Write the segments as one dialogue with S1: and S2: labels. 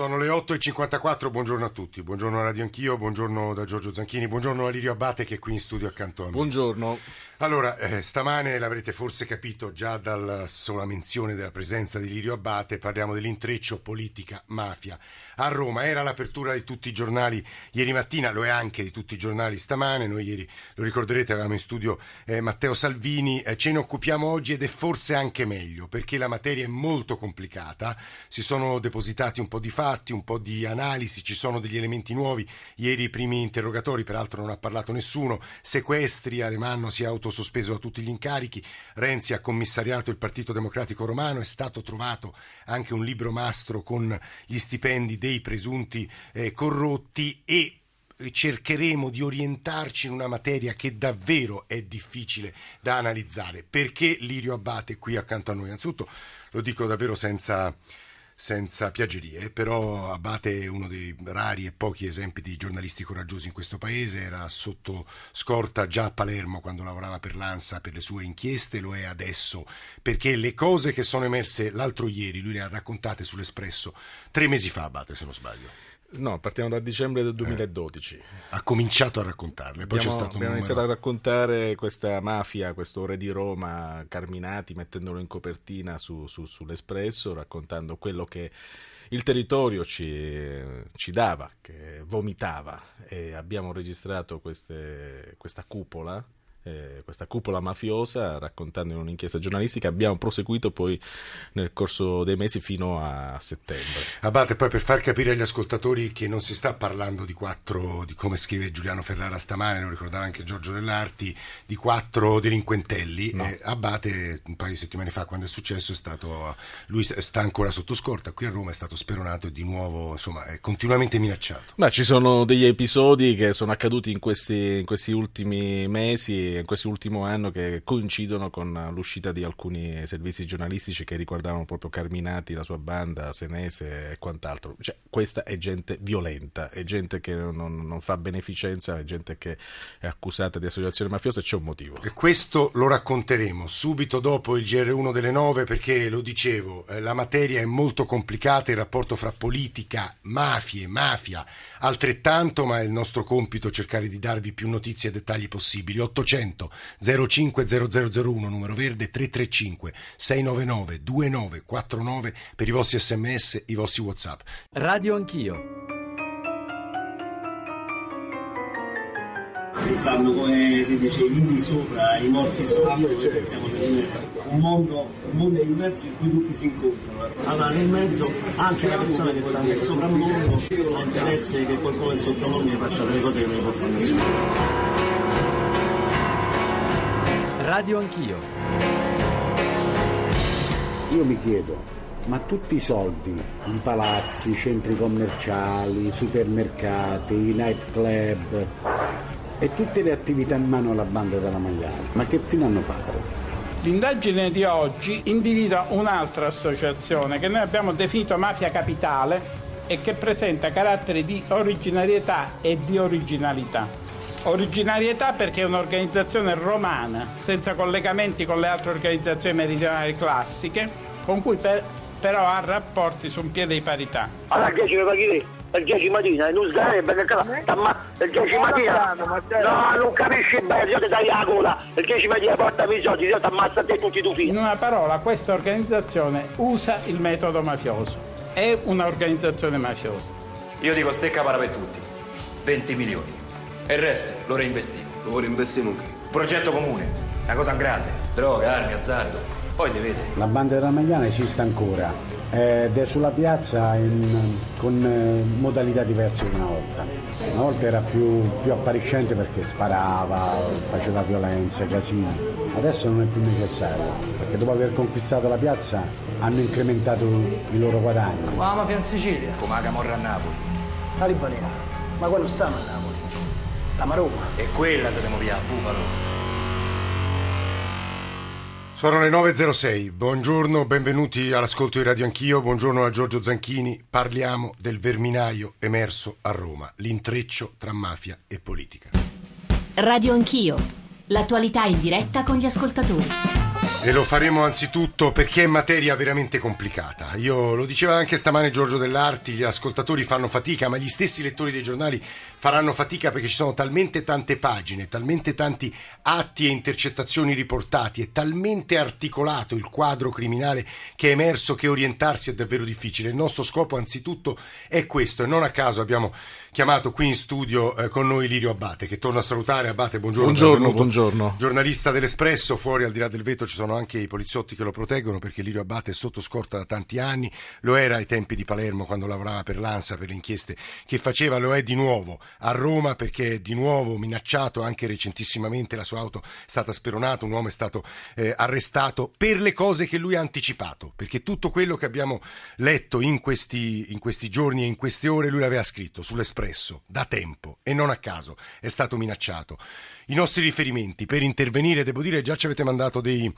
S1: Sono le 8.54, buongiorno a tutti, buongiorno a Radio Anch'io, buongiorno da Giorgio Zanchini, buongiorno a Lirio Abate che è qui in studio accanto a me.
S2: Buongiorno.
S1: Allora, eh, stamane l'avrete forse capito già dalla sola menzione della presenza di Lirio Abate, parliamo dell'intreccio politica-mafia a Roma. Era l'apertura di tutti i giornali ieri mattina, lo è anche di tutti i giornali stamane, noi ieri, lo ricorderete, avevamo in studio eh, Matteo Salvini, eh, ce ne occupiamo oggi ed è forse anche meglio perché la materia è molto complicata, si sono depositati un po' di fatti, un po' di analisi, ci sono degli elementi nuovi, ieri i primi interrogatori, peraltro non ha parlato nessuno, sequestri, Alemanno si è autosospeso da tutti gli incarichi, Renzi ha commissariato il Partito Democratico Romano, è stato trovato anche un libro mastro con gli stipendi dei presunti eh, corrotti e cercheremo di orientarci in una materia che davvero è difficile da analizzare. Perché Lirio Abate qui accanto a noi? Anzitutto lo dico davvero senza senza piaggerie, però Abate è uno dei rari e pochi esempi di giornalisti coraggiosi in questo paese, era sotto scorta già a Palermo quando lavorava per l'ANSA per le sue inchieste, lo è adesso perché le cose che sono emerse l'altro ieri, lui le ha raccontate sull'Espresso tre mesi fa, Abate se non sbaglio.
S2: No, partiamo da dicembre del 2012.
S1: Eh, ha cominciato a raccontarle. Poi
S2: abbiamo,
S1: c'è stato
S2: abbiamo iniziato a raccontare questa mafia, questo re di Roma, Carminati, mettendolo in copertina su, su, sull'Espresso, raccontando quello che il territorio ci, ci dava, che vomitava. E abbiamo registrato queste, questa cupola eh, questa cupola mafiosa raccontando in un'inchiesta giornalistica. Abbiamo proseguito poi nel corso dei mesi fino a settembre.
S1: Abate poi per far capire agli ascoltatori che non si sta parlando di quattro di come scrive Giuliano Ferrara stamane lo ricordava anche Giorgio Dell'Arti di quattro delinquentelli. No. eh, Abate un paio di settimane fa quando è successo è stato lui sta ancora sotto scorta. Qui a Roma è stato speronato e di nuovo insomma è continuamente minacciato.
S2: Ma ci sono degli episodi che sono accaduti in questi, in questi ultimi mesi in questo ultimo anno che coincidono con l'uscita di alcuni servizi giornalistici che riguardavano proprio Carminati, la sua banda, Senese e quant'altro. Cioè, questa è gente violenta, è gente che non, non fa beneficenza, è gente che è accusata di associazione mafiosa e c'è un motivo.
S1: E questo lo racconteremo subito dopo il GR1 delle 9 perché, lo dicevo, eh, la materia è molto complicata, il rapporto fra politica, mafie, mafia, altrettanto, ma è il nostro compito cercare di darvi più notizie e dettagli possibili. 800 800 050001 numero verde 335 699 2949 per i vostri sms, i vostri whatsapp.
S3: Radio Anch'io.
S4: Stanno come si dice i vivi sopra, i morti sopra, stiamo un mondo, un mondo diverso in cui tutti si incontrano. Allora nel mezzo anche le persone che stanno nel sovrammondo ha interesse che qualcuno del sottomondo faccia delle cose che non può fare nessuno.
S3: Radio Anch'io.
S5: Io mi chiedo, ma tutti i soldi, i palazzi, i centri commerciali, i supermercati, i nightclub e tutte le attività in mano alla banda della Magliara, ma che fine hanno fatto?
S6: L'indagine di oggi individua un'altra associazione che noi abbiamo definito mafia capitale e che presenta caratteri di originarietà e di originalità. Originarietà perché è un'organizzazione romana, senza collegamenti con le altre organizzazioni meridionali classiche, con cui per, però ha rapporti su un piede di parità.
S7: Allora, 10 mi paghi Il 10 mattina, non sgarebbe perché il 10 mattina no, non capisci bene, io ti dai la cola, il 10 mattina portami i soldi, io ti ammazzo a te tutti i tuoi figli.
S6: In una parola, questa organizzazione usa il metodo mafioso, è un'organizzazione mafiosa.
S8: Io dico stecca para per tutti, 20 milioni e il resto lo reinvestiamo.
S9: Lo reinvestiamo che?
S8: Progetto comune, una cosa grande, droga, armi, azzardo. Poi si vede.
S5: La banda della Magliana esiste ancora ed è sulla piazza in, con eh, modalità diverse di una volta. Una volta era più, più appariscente perché sparava, faceva violenza, casini. Adesso non è più necessario, perché dopo aver conquistato la piazza hanno incrementato i loro guadagni.
S10: Ma la mafia in Sicilia?
S8: Come la Camorra a Napoli.
S10: La Libanera, ma qua non stiamo a Napoli. Stiamo a Roma.
S8: E quella se ne via a Bufalo.
S1: Sono le 9.06, buongiorno, benvenuti all'ascolto di Radio Anch'io, buongiorno a Giorgio Zanchini, parliamo del verminaio emerso a Roma, l'intreccio tra mafia e politica.
S11: Radio Anch'io, l'attualità in diretta con gli ascoltatori.
S1: E lo faremo anzitutto perché è materia veramente complicata. Io lo diceva anche stamane Giorgio Dell'Arti, gli ascoltatori fanno fatica, ma gli stessi lettori dei giornali faranno fatica perché ci sono talmente tante pagine, talmente tanti atti e intercettazioni riportati, è talmente articolato il quadro criminale che è emerso che orientarsi è davvero difficile. Il nostro scopo anzitutto è questo e non a caso abbiamo chiamato qui in studio eh, con noi Lirio Abate che torna a salutare. Abate, buongiorno.
S2: Buongiorno, buongiorno.
S1: Giornalista dell'Espresso, fuori al di là del vetro ci sono anche i poliziotti che lo proteggono perché Lirio Abate è sotto scorta da tanti anni, lo era ai tempi di Palermo quando lavorava per l'ANSA, per le inchieste che faceva, lo è di nuovo a Roma perché di nuovo minacciato, anche recentissimamente la sua auto è stata speronata, un uomo è stato eh, arrestato per le cose che lui ha anticipato, perché tutto quello che abbiamo letto in questi, in questi giorni e in queste ore lui l'aveva scritto sull'Espresso espresso da tempo e non a caso è stato minacciato. I nostri riferimenti per intervenire, devo dire, già ci avete mandato dei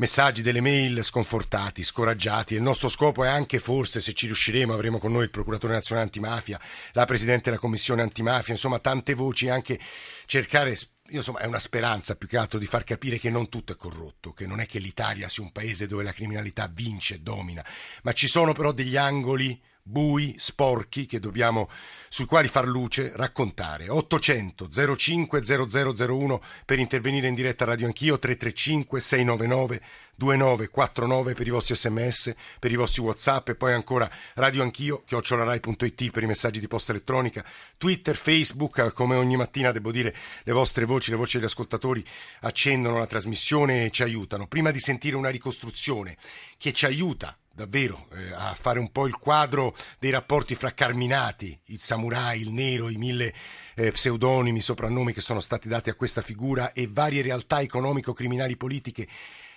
S1: messaggi, delle mail sconfortati, scoraggiati. Il nostro scopo è anche, forse, se ci riusciremo, avremo con noi il procuratore nazionale antimafia, la presidente della commissione antimafia, insomma, tante voci, anche cercare insomma, è una speranza più che altro di far capire che non tutto è corrotto, che non è che l'Italia sia un paese dove la criminalità vince e domina, ma ci sono però degli angoli bui, sporchi, dobbiamo, sui quali far luce, raccontare. 800 05 0001 per intervenire in diretta a Radio Anch'io, 335 699 2949 per i vostri sms, per i vostri whatsapp e poi ancora Radio Anch'io, chiocciolarai.it per i messaggi di posta elettronica, Twitter, Facebook, come ogni mattina devo dire le vostre voci, le voci degli ascoltatori accendono la trasmissione e ci aiutano. Prima di sentire una ricostruzione che ci aiuta davvero eh, a fare un po' il quadro dei rapporti fra Carminati, il samurai, il nero, i mille eh, pseudonimi, soprannomi che sono stati dati a questa figura e varie realtà economico-criminali politiche.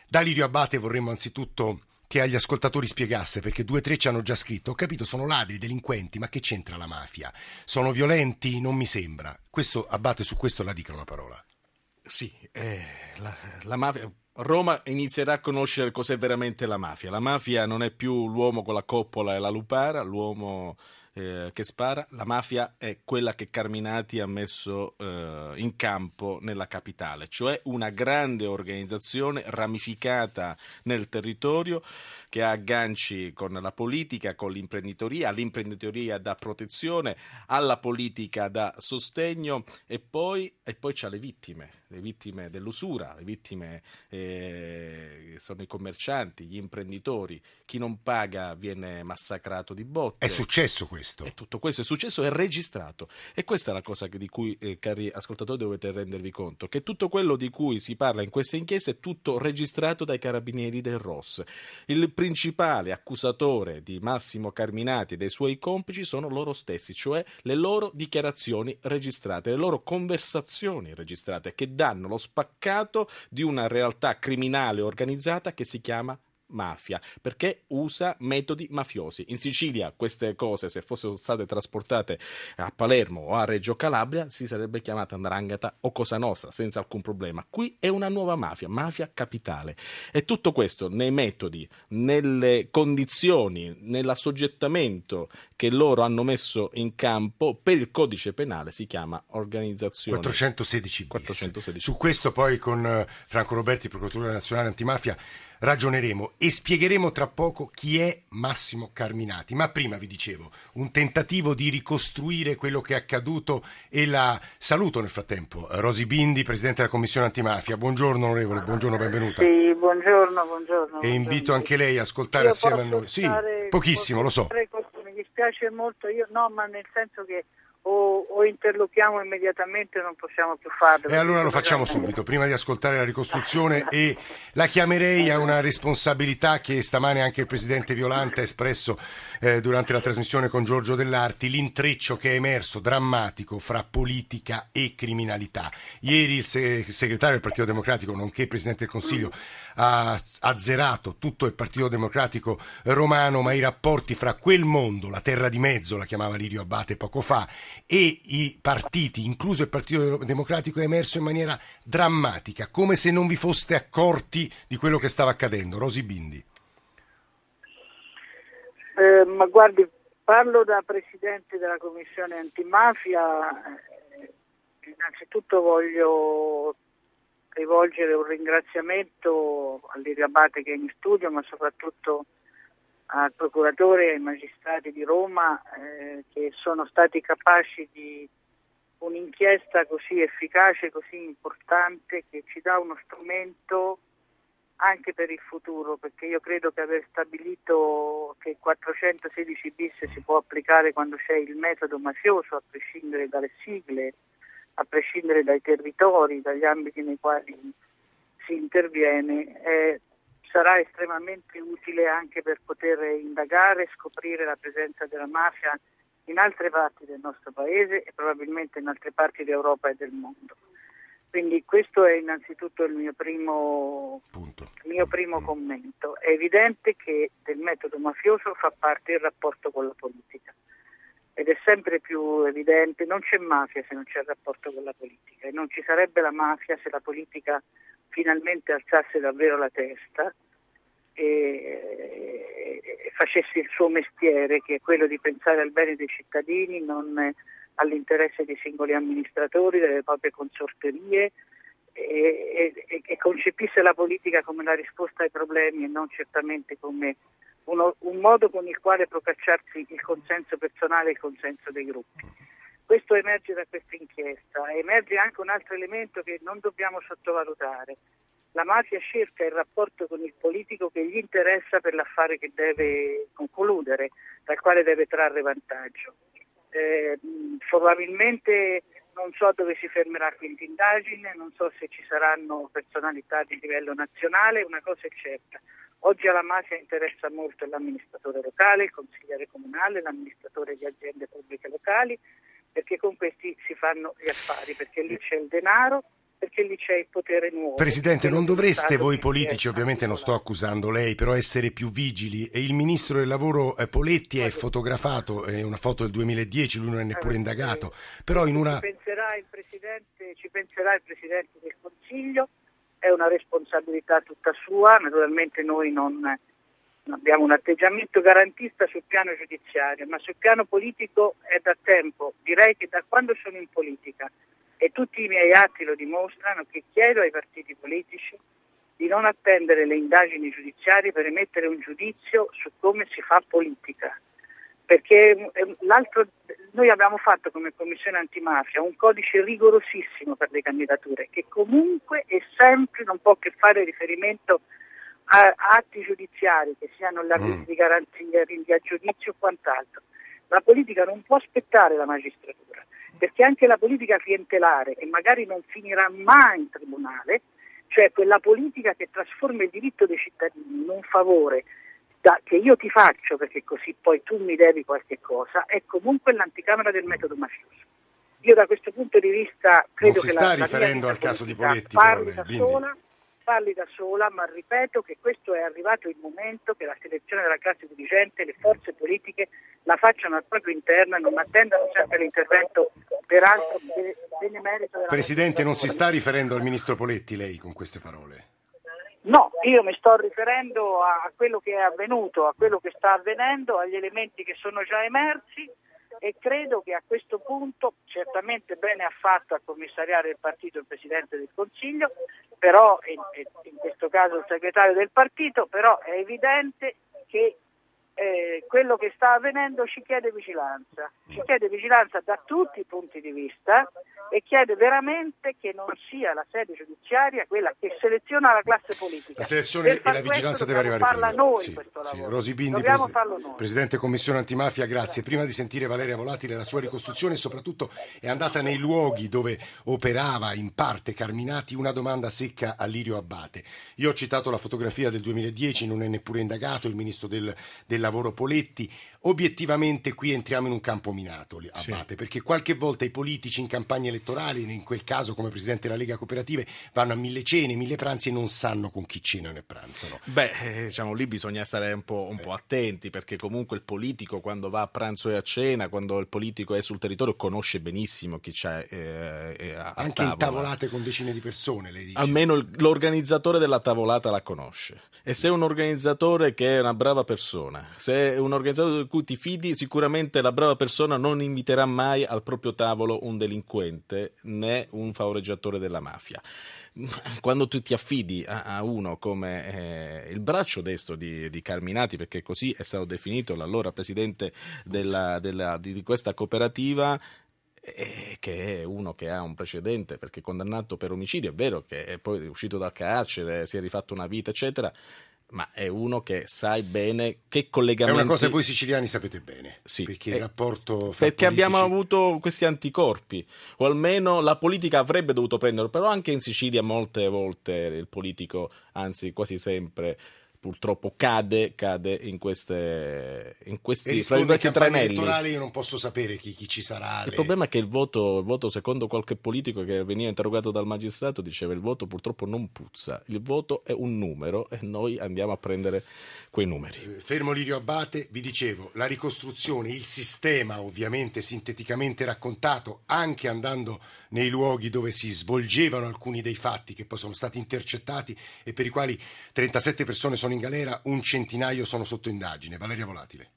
S1: Da Lirio Abate vorremmo anzitutto che agli ascoltatori spiegasse, perché due o tre ci hanno già scritto, ho capito, sono ladri, delinquenti, ma che c'entra la mafia? Sono violenti? Non mi sembra. Questo, Abate, su questo la dica una parola.
S2: Sì, eh, la, la mafia Roma inizierà a conoscere cos'è veramente la mafia. La mafia non è più l'uomo con la coppola e la lupara, l'uomo eh, che spara. La mafia è quella che Carminati ha messo eh, in campo nella capitale, cioè una grande organizzazione ramificata nel territorio che ha agganci con la politica, con l'imprenditoria, l'imprenditoria da protezione, alla politica da sostegno e poi, e poi c'ha le vittime, le vittime dell'usura, le vittime eh, sono i commercianti, gli imprenditori, chi non paga viene massacrato di botte.
S1: È successo questo.
S2: E tutto questo è successo, è registrato. E questa è la cosa di cui, eh, cari ascoltatori, dovete rendervi conto, che tutto quello di cui si parla in queste inchieste è tutto registrato dai carabinieri del ROS. Il principale accusatore di Massimo Carminati e dei suoi complici sono loro stessi, cioè le loro dichiarazioni registrate, le loro conversazioni registrate che danno lo spaccato di una realtà criminale organizzata che si chiama mafia perché usa metodi mafiosi. In Sicilia queste cose, se fossero state trasportate a Palermo o a Reggio Calabria, si sarebbe chiamata Ndrangheta o Cosa Nostra senza alcun problema. Qui è una nuova mafia, mafia capitale. E tutto questo nei metodi, nelle condizioni, nell'assoggettamento che loro hanno messo in campo per il codice penale si chiama organizzazione
S1: 416 bis. 416. Su questo poi con eh, Franco Roberti, procuratore nazionale antimafia, ragioneremo e spiegheremo tra poco chi è Massimo Carminati. Ma prima vi dicevo, un tentativo di ricostruire quello che è accaduto e la saluto nel frattempo. Rosi Bindi, Presidente della Commissione Antimafia. Buongiorno onorevole, buongiorno, benvenuta.
S9: Sì, buongiorno, buongiorno.
S1: E invito anche lei a ascoltare
S9: Io
S1: assieme a noi. Sì, pochissimo, lo so.
S9: Dispiace molto, io no, ma nel senso che o, o, interlochiamo immediatamente non possiamo più farlo.
S1: E allora lo facciamo subito, prima di ascoltare la ricostruzione e la chiamerei a una responsabilità che stamane anche il Presidente Violante ha espresso eh, durante la trasmissione con Giorgio Dell'Arti, l'intreccio che è emerso drammatico fra politica e criminalità. Ieri il segretario del Partito Democratico, nonché Presidente del Consiglio, ha azzerato tutto il Partito Democratico romano, ma i rapporti fra quel mondo, la terra di mezzo, la chiamava Lirio Abate poco fa, e i partiti, incluso il Partito Democratico, è emerso in maniera drammatica, come se non vi foste accorti di quello che stava accadendo. Rosi Bindi.
S9: Eh, ma guardi, parlo da Presidente della Commissione antimafia. Eh, innanzitutto voglio rivolgere un ringraziamento all'Irio Abate che è in studio, ma soprattutto al procuratore e ai magistrati di Roma eh, che sono stati capaci di un'inchiesta così efficace, così importante, che ci dà uno strumento anche per il futuro, perché io credo che aver stabilito che il 416 bis si può applicare quando c'è il metodo mafioso, a prescindere dalle sigle, a prescindere dai territori, dagli ambiti nei quali si interviene, eh, sarà estremamente utile anche per poter indagare e scoprire la presenza della mafia in altre parti del nostro paese e probabilmente in altre parti d'Europa e del mondo. Quindi questo è innanzitutto il mio primo, il mio primo mm. commento. È evidente che del metodo mafioso fa parte il rapporto con la politica ed è sempre più evidente, non c'è mafia se non c'è il rapporto con la politica e non ci sarebbe la mafia se la politica finalmente alzasse davvero la testa e, e facesse il suo mestiere che è quello di pensare al bene dei cittadini, non all'interesse dei singoli amministratori, delle proprie consorterie e, e, e, concepisse la politica come la risposta ai problemi e non certamente come uno, un modo con il quale procacciarsi il consenso personale e il consenso dei gruppi. Questo emerge da questa inchiesta, emerge anche un altro elemento che non dobbiamo sottovalutare. La mafia cerca il rapporto con il politico che gli interessa per l'affare che deve concludere, dal quale deve trarre vantaggio. Eh, probabilmente non so dove si fermerà questa indagine, non so se ci saranno personalità di livello nazionale, una cosa è certa. Oggi alla mafia interessa molto l'amministratore locale, il consigliere comunale, l'amministratore di aziende pubbliche locali, perché con questi si fanno gli affari, perché lì c'è il denaro perché lì c'è il potere nuovo.
S1: Presidente, non dovreste voi politici, ovviamente non sto accusando lei, però essere più vigili. E il ministro del lavoro eh, Poletti è fotografato, è una foto del 2010, lui non è neppure indagato, però in una...
S9: Ci penserà il Presidente, ci penserà il Presidente del Consiglio, è una responsabilità tutta sua, naturalmente noi non abbiamo un atteggiamento garantista sul piano giudiziario, ma sul piano politico è da tempo, direi che da quando sono in politica e tutti i miei atti lo dimostrano che chiedo ai partiti politici di non attendere le indagini giudiziarie per emettere un giudizio su come si fa politica. Perché eh, noi abbiamo fatto come Commissione antimafia un codice rigorosissimo per le candidature che comunque e sempre non può che fare riferimento a atti giudiziari che siano l'arrivo mm. di garanzia, rinvio a giudizio o quant'altro. La politica non può aspettare la magistratura perché anche la politica clientelare, che magari non finirà mai in tribunale, cioè quella politica che trasforma il diritto dei cittadini in un favore io ti faccio perché così poi tu mi devi qualche cosa, è comunque l'anticamera del metodo mafioso. Io da questo punto di vista credo
S1: che
S9: la,
S1: sta riferendo al caso di Poletti,
S9: parli però, da sola, parli da sola, ma ripeto che questo è arrivato il momento che la selezione della classe dirigente, le forze politiche la facciano al proprio interno e non attendano sempre l'intervento peraltro benemerito della
S1: Presidente, non si sta riferendo al ministro Poletti lei con queste parole?
S9: No, io mi sto riferendo a quello che è avvenuto, a quello che sta avvenendo, agli elementi che sono già emersi e credo che a questo punto certamente bene ha fatto a commissariare il partito il Presidente del Consiglio, però in, questo caso il segretario del partito, però è evidente che eh, quello che sta avvenendo ci chiede vigilanza, ci chiede vigilanza da tutti i punti di vista e chiede veramente che non sia la sede giudiziaria quella che seleziona la classe politica.
S1: La selezione e la vigilanza deve arrivare
S9: prima. Noi
S1: sì,
S9: questo
S1: sì.
S9: lavoro.
S1: Rosi Bindi,
S9: Dobbiamo
S1: pres-
S9: farlo noi.
S1: Presidente Commissione Antimafia, grazie. Prima di sentire Valeria Volatile la sua ricostruzione, soprattutto è andata nei luoghi dove operava in parte Carminati una domanda secca a Lirio Abbate. Io ho citato la fotografia del 2010, non è neppure indagato il ministro del, del lavoro Poletti. Obiettivamente qui entriamo in un campo minato, Abbate, sì. perché qualche volta i politici in campagna elettorale, in quel caso come presidente della Lega Cooperative, vanno a mille cene, mille pranzi e non sanno con chi cenano e pranzano.
S2: Beh, eh, diciamo lì bisogna stare un po', un po', attenti perché comunque il politico quando va a pranzo e a cena, quando il politico è sul territorio, conosce benissimo chi c'è eh, eh, a
S1: Anche
S2: tavola.
S1: in tavolate con decine di persone, lei dice.
S2: Almeno l'organizzatore della tavolata la conosce. E se è un organizzatore che è una brava persona, se è un organizzatore cui ti fidi, sicuramente la brava persona non inviterà mai al proprio tavolo un delinquente né un favoreggiatore della mafia. Quando tu ti affidi a, a uno come eh, il braccio destro di, di, Carminati, perché così è stato definito l'allora presidente della, della, di, di questa cooperativa, eh, che è uno che ha un precedente perché è condannato per omicidio, è vero che è poi uscito dal carcere, si è rifatto una vita, eccetera, ma è uno che sai bene che collegamenti...
S1: È una cosa che voi siciliani sapete bene,
S2: sì.
S1: perché il rapporto...
S2: Perché
S1: politici...
S2: abbiamo avuto questi anticorpi, o almeno la politica avrebbe dovuto prenderlo, però anche in Sicilia molte volte il politico, anzi quasi sempre purtroppo cade, cade in, queste, in questi
S1: e tranelli. elettorali io non posso sapere chi, chi ci sarà.
S2: Il le... problema è che il voto, il voto, secondo qualche politico che veniva interrogato dal magistrato, diceva il voto purtroppo non puzza, il voto è un numero e noi andiamo a prendere quei numeri.
S1: Fermo Lirio Abate, vi dicevo, la ricostruzione, il sistema ovviamente sinteticamente raccontato, anche andando nei luoghi dove si svolgevano alcuni dei fatti che poi sono stati intercettati e per i quali 37 persone sono in galera, un centinaio sono sotto indagine. Valeria Volatile.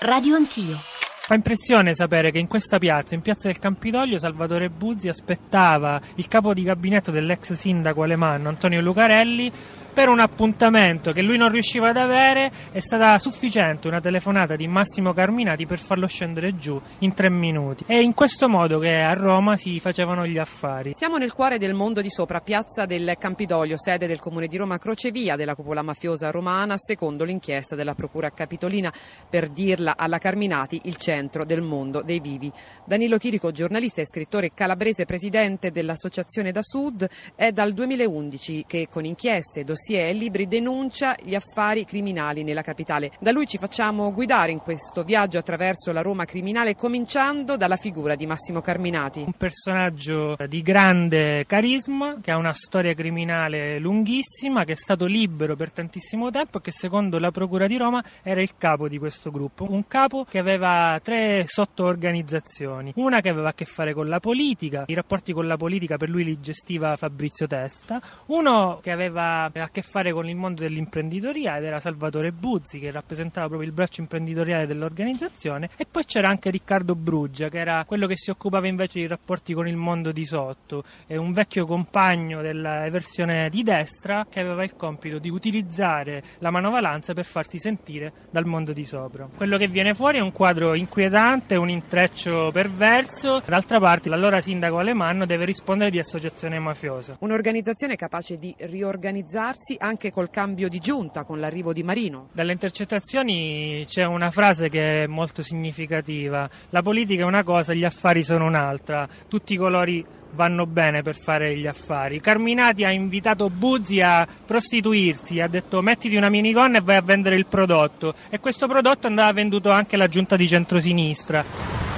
S11: Radio Anch'io.
S12: Fa impressione sapere che in questa piazza, in piazza del Campidoglio, Salvatore Buzzi aspettava il capo di gabinetto dell'ex sindaco alemanno Antonio Lucarelli per un appuntamento che lui non riusciva ad avere è stata sufficiente una telefonata di Massimo Carminati per farlo scendere giù in tre minuti. È in questo modo che a Roma si facevano gli affari.
S13: Siamo nel cuore del mondo di sopra, piazza del Campidoglio, sede del comune di Roma Crocevia della cupola mafiosa romana, secondo l'inchiesta della Procura Capitolina, per dirla alla Carminati il centro del mondo dei vivi. Danilo Chirico, giornalista e scrittore calabrese, presidente dell'Associazione da Sud, è dal 2011 che con inchieste e dossier dossier e libri denuncia gli affari criminali nella capitale. Da lui ci facciamo guidare in questo viaggio attraverso la Roma criminale, cominciando dalla figura di Massimo Carminati.
S12: Un personaggio di grande carisma, che ha una storia criminale lunghissima, che è stato libero per tantissimo tempo e che secondo la Procura di Roma era il capo di questo gruppo. Un capo che aveva tre sottoorganizzazioni. Una che aveva a che fare con la politica, i rapporti con la politica per lui li gestiva Fabrizio Testa. Uno che aveva a che fare con il mondo dell'imprenditoria ed era Salvatore Buzzi che rappresentava proprio il braccio imprenditoriale dell'organizzazione e poi c'era anche Riccardo Bruggia che era quello che si occupava invece di rapporti con il mondo di sotto, è un vecchio compagno della versione di destra che aveva il compito di utilizzare la manovalanza per farsi sentire dal mondo di sopra. Quello che viene fuori è un quadro inquietante, un intreccio perverso, d'altra parte l'allora sindaco Alemanno deve rispondere di associazione mafiosa.
S13: Un'organizzazione capace di riorganizzarsi muoversi anche col cambio di giunta, con l'arrivo di Marino.
S12: Dalle intercettazioni c'è una frase che è molto significativa. La politica è una cosa, gli affari sono un'altra. Tutti i colori vanno bene per fare gli affari. Carminati ha invitato Buzzi a prostituirsi, ha detto mettiti una minigonna e vai a vendere il prodotto e questo prodotto andava venduto anche alla giunta di centrosinistra.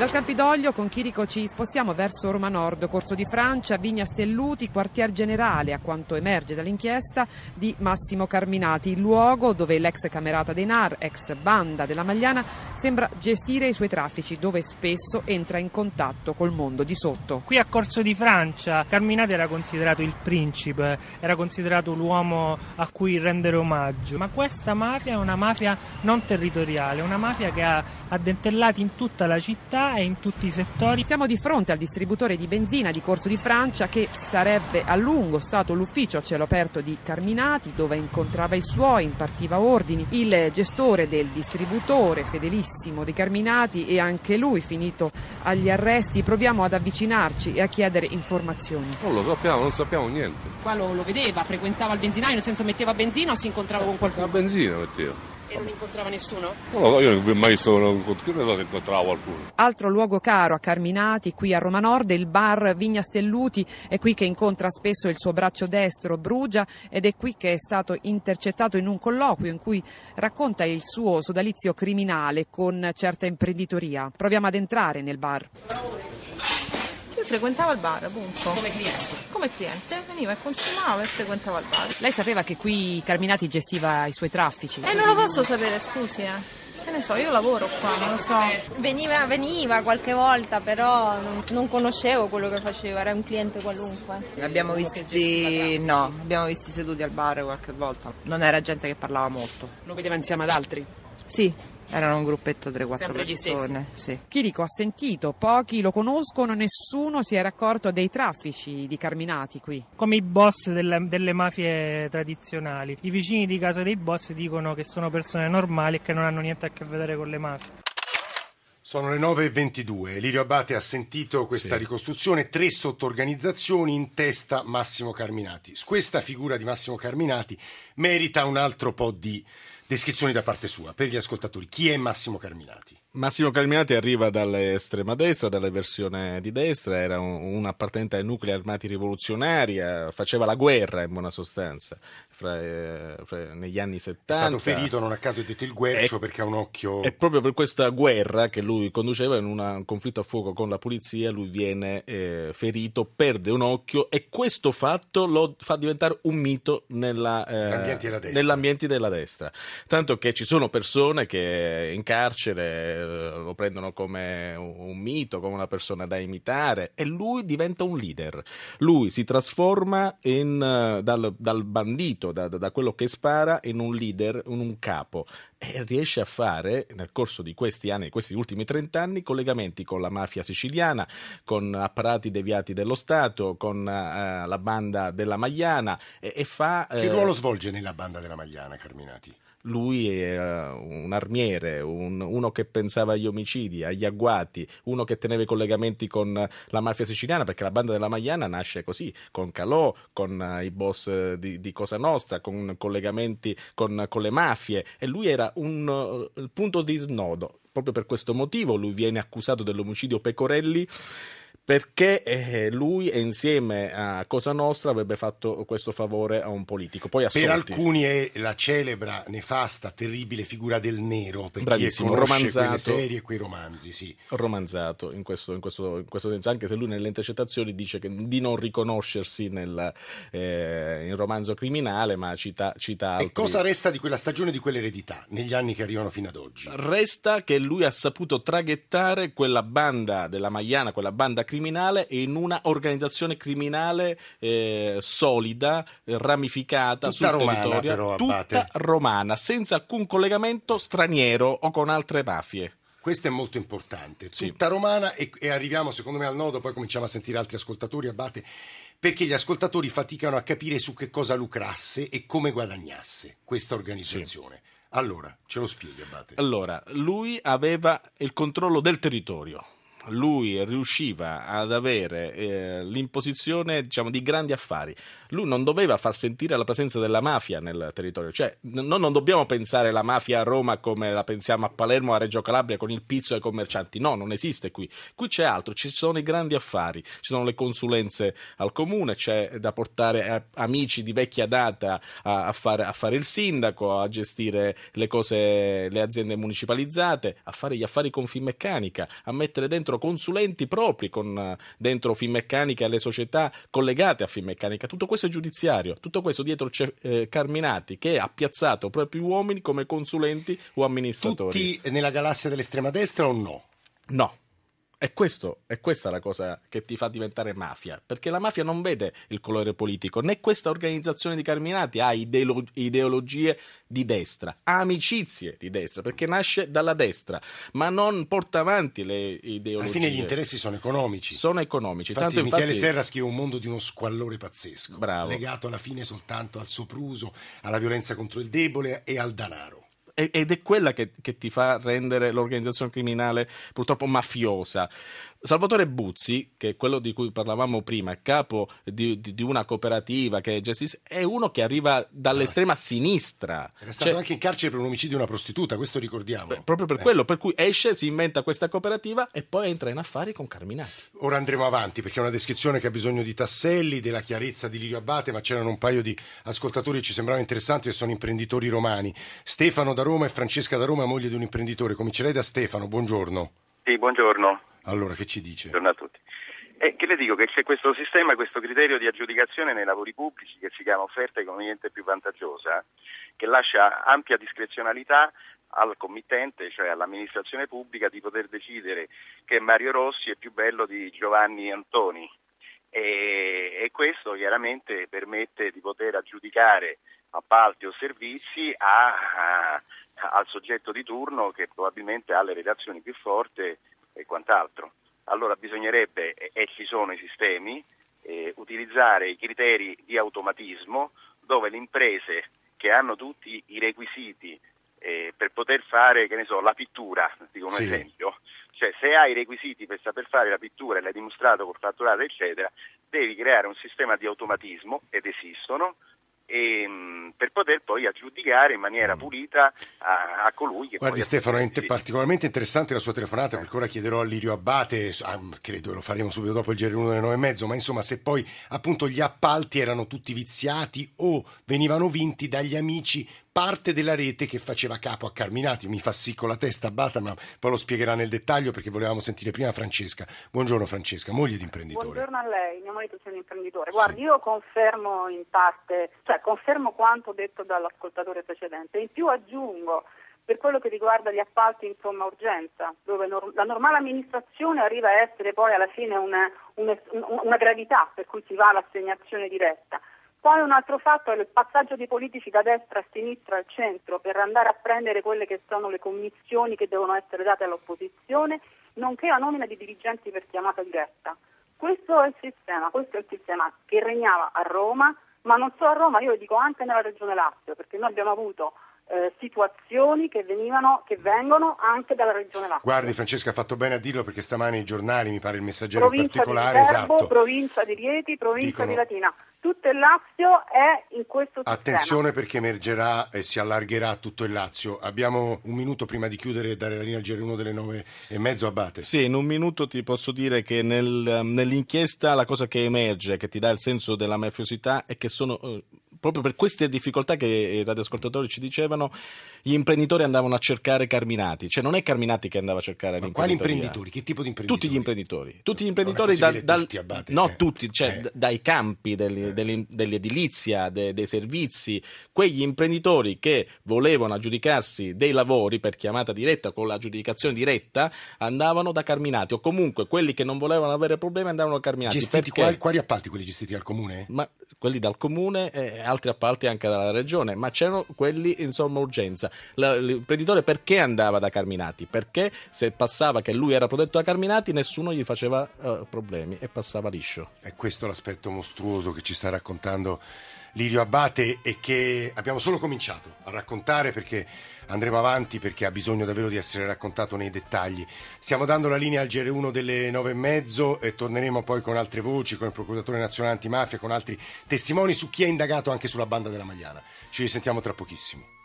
S13: Dal Campidoglio con Chirico ci spostiamo verso Roma Nord, Corso di Francia, Vigna Stelluti, quartier generale, a quanto emerge dall'inchiesta di Massimo Carminati, luogo dove l'ex camerata dei NAR, ex banda della Magliana, sembra gestire i suoi traffici, dove spesso entra in contatto col mondo di sotto.
S12: Qui a Corso di Francia Carminati era considerato il principe, era considerato l'uomo a cui rendere omaggio, ma questa mafia è una mafia non territoriale, una mafia che ha addentellati in tutta la città e in tutti i settori.
S13: Siamo di fronte al distributore di benzina di Corso di Francia che sarebbe a lungo stato l'ufficio a cielo aperto di Carminati dove incontrava i suoi, impartiva ordini. Il gestore del distributore, fedelissimo di Carminati e anche lui finito agli arresti. Proviamo ad avvicinarci e a chiedere informazioni.
S14: Non lo sappiamo, non sappiamo niente.
S13: Qua lo, lo vedeva, frequentava il benzinaio, nel senso metteva benzina o si incontrava con qualcuno?
S14: La benzina metteva.
S13: E non incontrava nessuno?
S14: No, io non ho mai visto, non so se incontrava qualcuno.
S13: Altro luogo caro a Carminati, qui a Roma Nord, il bar Vigna Stelluti, è qui che incontra spesso il suo braccio destro Brugia ed è qui che è stato intercettato in un colloquio in cui racconta il suo sodalizio criminale con certa imprenditoria. Proviamo ad entrare nel bar
S15: frequentava il bar, appunto.
S13: Come cliente?
S15: Come cliente, veniva e consumava e frequentava il bar.
S13: Lei sapeva che qui Carminati gestiva i suoi traffici?
S15: Eh, non lo posso sapere, scusi, eh. Che ne so, io lavoro qua, non lo so. Veniva, veniva qualche volta, però non, non, conoscevo quello che faceva, era un cliente qualunque.
S16: L'abbiamo visti, no, abbiamo visti seduti al bar qualche volta. Non era gente che parlava molto.
S13: Lo vedeva insieme ad altri?
S16: Sì, Erano un gruppetto 3-4
S13: Sempre gli
S16: persone. Sì.
S13: Chirico ha sentito, pochi lo conoscono, nessuno si era accorto dei traffici di Carminati qui.
S12: Come i boss delle, delle mafie tradizionali. I vicini di casa dei boss dicono che sono persone normali e che non hanno niente a che vedere con le mafie.
S1: Sono le 9.22. Lirio Abate ha sentito questa
S2: Sì.
S1: ricostruzione, tre sottorganizzazioni in testa Massimo Carminati. Questa figura di Massimo Carminati merita un altro po' di descrizioni da parte sua per gli ascoltatori. Chi è Massimo Carminati?
S2: Massimo Carminati arriva dall'estrema destra, dalla versione di destra, era un, un appartenente ai nuclei armati rivoluzionari, eh, faceva la guerra in buona sostanza fra, eh, fra- negli anni 70.
S1: È stato ferito, non a caso è detto il guercio
S2: E-
S1: perché ha un occhio...
S2: E proprio per questa guerra che lui conduceva in una- un conflitto a fuoco con la polizia, lui viene eh, ferito, perde un occhio e questo fatto lo fa diventare un mito nella, eh,
S1: Nell'ambiente della destra.
S2: nell'ambiente della destra. Tanto che ci sono persone che in carcere lo prendono come un, mito, come una persona da imitare e lui diventa un leader. Lui si trasforma in, eh, dal, dal bandito, da, da quello che spara, in un leader, in un capo e riesce a fare nel corso di questi anni, di questi ultimi 30 anni, collegamenti con la mafia siciliana, con apparati deviati dello Stato, con eh, la banda della Magliana e, e fa...
S1: Che
S2: eh,
S1: ruolo svolge nella banda della Magliana Carminati?
S2: Lui era un armiere, un- uno che pensava agli omicidi, agli agguati, uno che teneva i collegamenti con la mafia siciliana, perché la banda della Magliana nasce così, con Calò, con eh, i boss di, di Cosa Nostra, con collegamenti con, con le mafie, e lui era un, eh, punto di snodo. Proprio per questo motivo lui viene accusato dell'omicidio Pecorelli perché eh, lui e insieme a Cosa Nostra avrebbe fatto questo favore a un politico. Poi
S1: Per alcuni è la celebra, nefasta, terribile figura del nero, per
S2: Bravissimo,
S1: chi conosce quelle
S2: romanzato.
S1: serie e quei romanzi, sì.
S2: romanzato in questo, in questo- in questo senso, anche se lui nelle intercettazioni dice che, di non riconoscersi nel eh, in romanzo criminale, ma cita, cita altri.
S1: E cosa resta di quella stagione, di quell'eredità, negli anni che arrivano fino ad oggi?
S2: Resta che lui ha saputo traghettare quella banda della Magliana, quella banda criminale, in una organizzazione criminale eh, solida, ramificata
S1: Tutta
S2: sul
S1: romana,
S2: territorio,
S1: però,
S2: tutta romana, senza alcun collegamento straniero o con altre mafie.
S1: Questo è molto importante,
S2: Sì.
S1: tutta romana e, e arriviamo secondo me al nodo, poi cominciamo a sentire altri ascoltatori, Abate, perché gli ascoltatori faticano a capire su che cosa lucrasse e come guadagnasse questa organizzazione. Allora, ce lo spieghi Abate?
S2: Allora, lui aveva il controllo del territorio. Lui riusciva ad avere eh, l'imposizione diciamo, di grandi affari. Lui non doveva far sentire la presenza della mafia nel territorio. Cioè, noi non dobbiamo pensare la mafia a Roma come la pensiamo a Palermo a Reggio Calabria con il pizzo ai commercianti. No, non esiste qui. Qui c'è altro, ci sono i grandi affari, ci sono le consulenze al comune, c'è da portare eh, amici di vecchia data a, a fare, a fare il sindaco, a gestire le cose, le aziende municipalizzate, a fare gli affari con Finmeccanica, a mettere dentro consulenti propri con dentro Finmeccanica e le società collegate a Finmeccanica. Tutto questo è giudiziario, tutto questo dietro c'è eh, Carminati che ha piazzato propri uomini come consulenti o amministratori.
S1: Tutti nella galassia dell'estrema destra o no?
S2: No. E questo, è questa la cosa che ti fa diventare mafia, perché la mafia non vede il colore politico, né questa organizzazione di Carminati ha ideolo- ideologie di destra, ha amicizie di destra, perché nasce dalla destra, ma non porta avanti le ideologie.
S1: Alla fine gli interessi sono economici.
S2: sono economici.
S1: Infatti,
S2: Tanto
S1: Michele
S2: infatti,
S1: Serra scrive un mondo di uno squallore pazzesco,
S2: Bravo.
S1: legato alla fine soltanto al sopruso, alla violenza contro il debole e al denaro.
S2: Ed è quella che, che ti fa rendere l'organizzazione criminale purtroppo mafiosa. Salvatore Buzzi, che è quello di cui parlavamo prima, è capo di, di- di una cooperativa che gestisce, è uno che arriva dall'estrema sinistra.
S1: Era stato
S2: Cioè,
S1: anche in carcere per un omicidio di una prostituta, questo ricordiamo.
S2: proprio per
S1: Eh.
S2: quello, per cui esce, si inventa questa cooperativa e poi entra in affari con Carminati.
S1: Ora andremo avanti perché è una descrizione che ha bisogno di tasselli, della chiarezza di Lirio Abate, ma c'erano un paio di ascoltatori che ci sembravano interessanti che sono imprenditori romani. Stefano da Roma e Francesca da Roma, moglie di un imprenditore. Comincerei da Stefano, buongiorno.
S17: Sì, buongiorno.
S1: Allora, che ci dice?
S17: Buongiorno a tutti. E che le dico che c'è questo sistema, questo criterio di aggiudicazione nei lavori pubblici che si chiama offerta economicamente più vantaggiosa, che lascia ampia discrezionalità al committente, cioè all'amministrazione pubblica, di poter decidere che Mario Rossi è più bello di Giovanni Antoni. E, e questo chiaramente permette di poter aggiudicare appalti o servizi a, a- al soggetto di turno che probabilmente ha le relazioni più forti e quant'altro. Allora bisognerebbe, e ci sono i sistemi, eh, utilizzare i criteri di automatismo dove le imprese che hanno tutti i requisiti eh, per poter fare, che ne so, la pittura, dico un
S1: Sì.
S17: esempio, cioè se hai i requisiti per saper fare la pittura e l'hai dimostrato col fatturato, eccetera, devi creare un sistema di automatismo, ed esistono, e, mh, per poter poi aggiudicare in maniera pulita a, a colui che
S1: Mm. Guardi Stefano, è
S17: ha-
S1: inte- particolarmente interessante la sua telefonata perché ora chiederò a Lirio Abbate, s- ah, credo lo faremo subito dopo il GR1 delle 9 e mezzo, ma insomma se poi appunto gli appalti erano tutti viziati o venivano vinti dagli amici parte della rete che faceva capo a Carminati. Mi fa sì con la testa Abbate, ma poi lo spiegherà nel dettaglio perché volevamo sentire prima Francesca. Buongiorno Francesca, moglie di imprenditore.
S18: Buongiorno a lei, mio marito è un imprenditore. Guardi, io confermo in parte, cioè confermo quanto detto dall'ascoltatore precedente. In più aggiungo per quello che riguarda gli appalti in somma urgenza, dove nor- la normale amministrazione arriva a essere poi alla fine una, una- una gravità per cui si va all'assegnazione diretta. Poi un altro fatto è il passaggio dei politici da destra a sinistra al centro per andare a prendere quelle che sono le commissioni che devono essere date all'opposizione, nonché la nomina di dirigenti per chiamata diretta. Questo è il sistema, questo è il sistema che regnava a Roma, ma non solo a Roma, io lo dico anche nella regione Lazio, perché noi abbiamo avuto eh, situazioni che, venivano, che vengono anche dalla regione Lazio.
S1: Guardi Francesca ha fatto bene a dirlo perché stamani i giornali, mi pare il messaggero in
S18: provincia di
S1: particolare,
S18: Viterbo,
S1: esatto.
S18: provincia di Rieti, provincia
S1: Dicono-
S18: di Latina. Tutto il Lazio è in questo sistema.
S1: Attenzione perché emergerà e si allargherà tutto il Lazio. Abbiamo un minuto prima di chiudere e dare la linea al GR1 delle nove e mezzo Abate.
S2: Sì, in un minuto ti posso dire che nel- nell'inchiesta la cosa che emerge, che ti dà il senso della mafiosità, è che sono eh, proprio per queste difficoltà che i radioascoltatori ci dicevano, gli imprenditori andavano a cercare Carminati. Cioè non è Carminati che andava a cercare
S1: Ma quali imprenditori? Che tipo di imprenditori?
S2: Tutti gli imprenditori, tutti gli imprenditori dal, dal-
S1: tutti, Abate,
S2: no
S1: eh.
S2: tutti, cioè d- dai campi degli- degli- dell'edilizia, de- dei servizi, quegli imprenditori che volevano aggiudicarsi dei lavori per chiamata diretta con l'aggiudicazione diretta andavano da Carminati o comunque quelli che non volevano avere problemi andavano da Carminati.
S1: Gestiti
S2: Perché?
S1: quali, quali appalti quelli gestiti dal comune?
S2: Ma quelli dal comune e altri appalti anche dalla regione, ma c'erano quelli in somma urgenza. L'imprenditore perché andava da Carminati? Perché se passava che lui era protetto da Carminati nessuno gli faceva eh, problemi e passava liscio.
S1: È questo l'aspetto mostruoso che ci sta raccontando Lirio Abbate e che abbiamo solo cominciato a raccontare perché andremo avanti perché ha bisogno davvero di essere raccontato nei dettagli. Stiamo dando la linea al GR1 delle nove e mezzo e torneremo poi con altre voci, con il procuratore nazionale antimafia, con altri testimoni su chi è indagato anche sulla banda della Magliana. Ci risentiamo tra pochissimo.